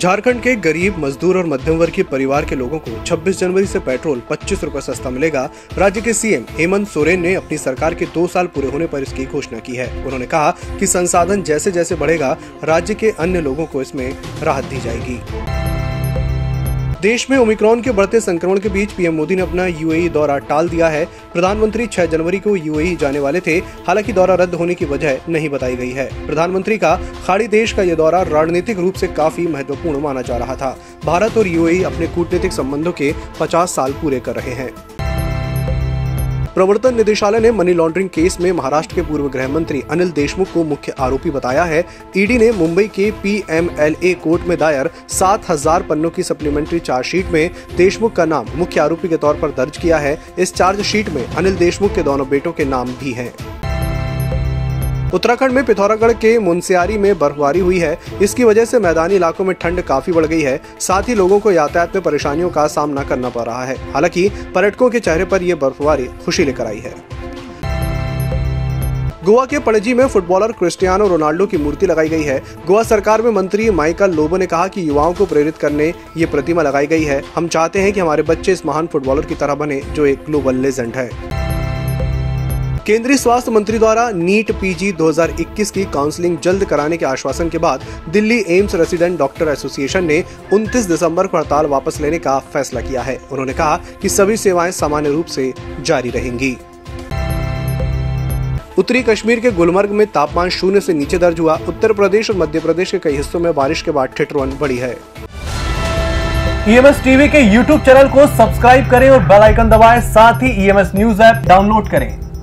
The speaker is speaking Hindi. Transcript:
झारखंड के गरीब, मजदूर और मध्यम वर्ग के परिवार के लोगों को 26 जनवरी से पेट्रोल पच्चीस रूपए सस्ता मिलेगा। राज्य के सीएम हेमंत सोरेन ने अपनी सरकार के दो साल पूरे होने पर इसकी घोषणा की है। उन्होंने कहा कि संसाधन जैसे जैसे बढ़ेगा, राज्य के अन्य लोगों को इसमें राहत दी जाएगी। देश में ओमिक्रॉन के बढ़ते संक्रमण के बीच पीएम मोदी ने अपना यूएई दौरा टाल दिया है। प्रधानमंत्री 6 जनवरी को यूएई जाने वाले थे, हालाँकि दौरा रद्द होने की वजह नहीं बताई गई है। प्रधानमंत्री का खाड़ी देश का यह दौरा रणनीतिक रूप से काफ़ी महत्वपूर्ण माना जा रहा था। भारत और यूएई अपने कूटनीतिक संबंधों के 50 साल पूरे कर रहे हैं। प्रवर्तन निदेशालय ने मनी लॉन्ड्रिंग केस में महाराष्ट्र के पूर्व गृह मंत्री अनिल देशमुख को मुख्य आरोपी बताया है। ईडी ने मुंबई के पीएमएलए कोर्ट में दायर सात हज़ार पन्नों की सप्लीमेंट्री चार्जशीट में देशमुख का नाम मुख्य आरोपी के तौर पर दर्ज किया है। इस चार्जशीट में अनिल देशमुख के दोनों बेटों के नाम भी हैं। उत्तराखंड में पिथौरागढ़ के मुंसियारी में बर्फबारी हुई है। इसकी वजह से मैदानी इलाकों में ठंड काफ़ी बढ़ गई है। साथ ही लोगों को यातायात में परेशानियों का सामना करना पड़ रहा है। हालाँकि पर्यटकों के चेहरे पर यह बर्फबारी खुशी लेकर आई है। गोवा के पणजी में फुटबॉलर क्रिस्टियानो रोनाल्डो की मूर्ति लगाई गई है। गोवा सरकार में मंत्री माइकल लोबो ने कहा कि युवाओं को प्रेरित करने ये प्रतिमा लगाई गई है। हम चाहते हैं कि हमारे बच्चे इस महान फुटबॉलर की तरह बने, जो एक ग्लोबल लेजेंड है। केंद्रीय स्वास्थ्य मंत्री द्वारा नीट पीजी 2021 की काउंसलिंग जल्द कराने के आश्वासन के बाद Delhi AIIMS resident doctor association ने 29 दिसंबर को हड़ताल वापस लेने का फैसला किया है। उन्होंने कहा कि सभी सेवाएँ सामान्य रूप से जारी रहेंगी। उत्तरी कश्मीर के गुलमर्ग में तापमान शून्य से नीचे दर्ज हुआ। उत्तर प्रदेश और मध्य प्रदेश के कई हिस्सों में बारिश के बाद ठिठुरन बढ़ी है। ईएमएस टीवी के यूट्यूब चैनल को सब्सक्राइब करें और बेल आइकन दबाएँ। साथ ही ईएमएस न्यूज़ ऐप डाउनलोड करें।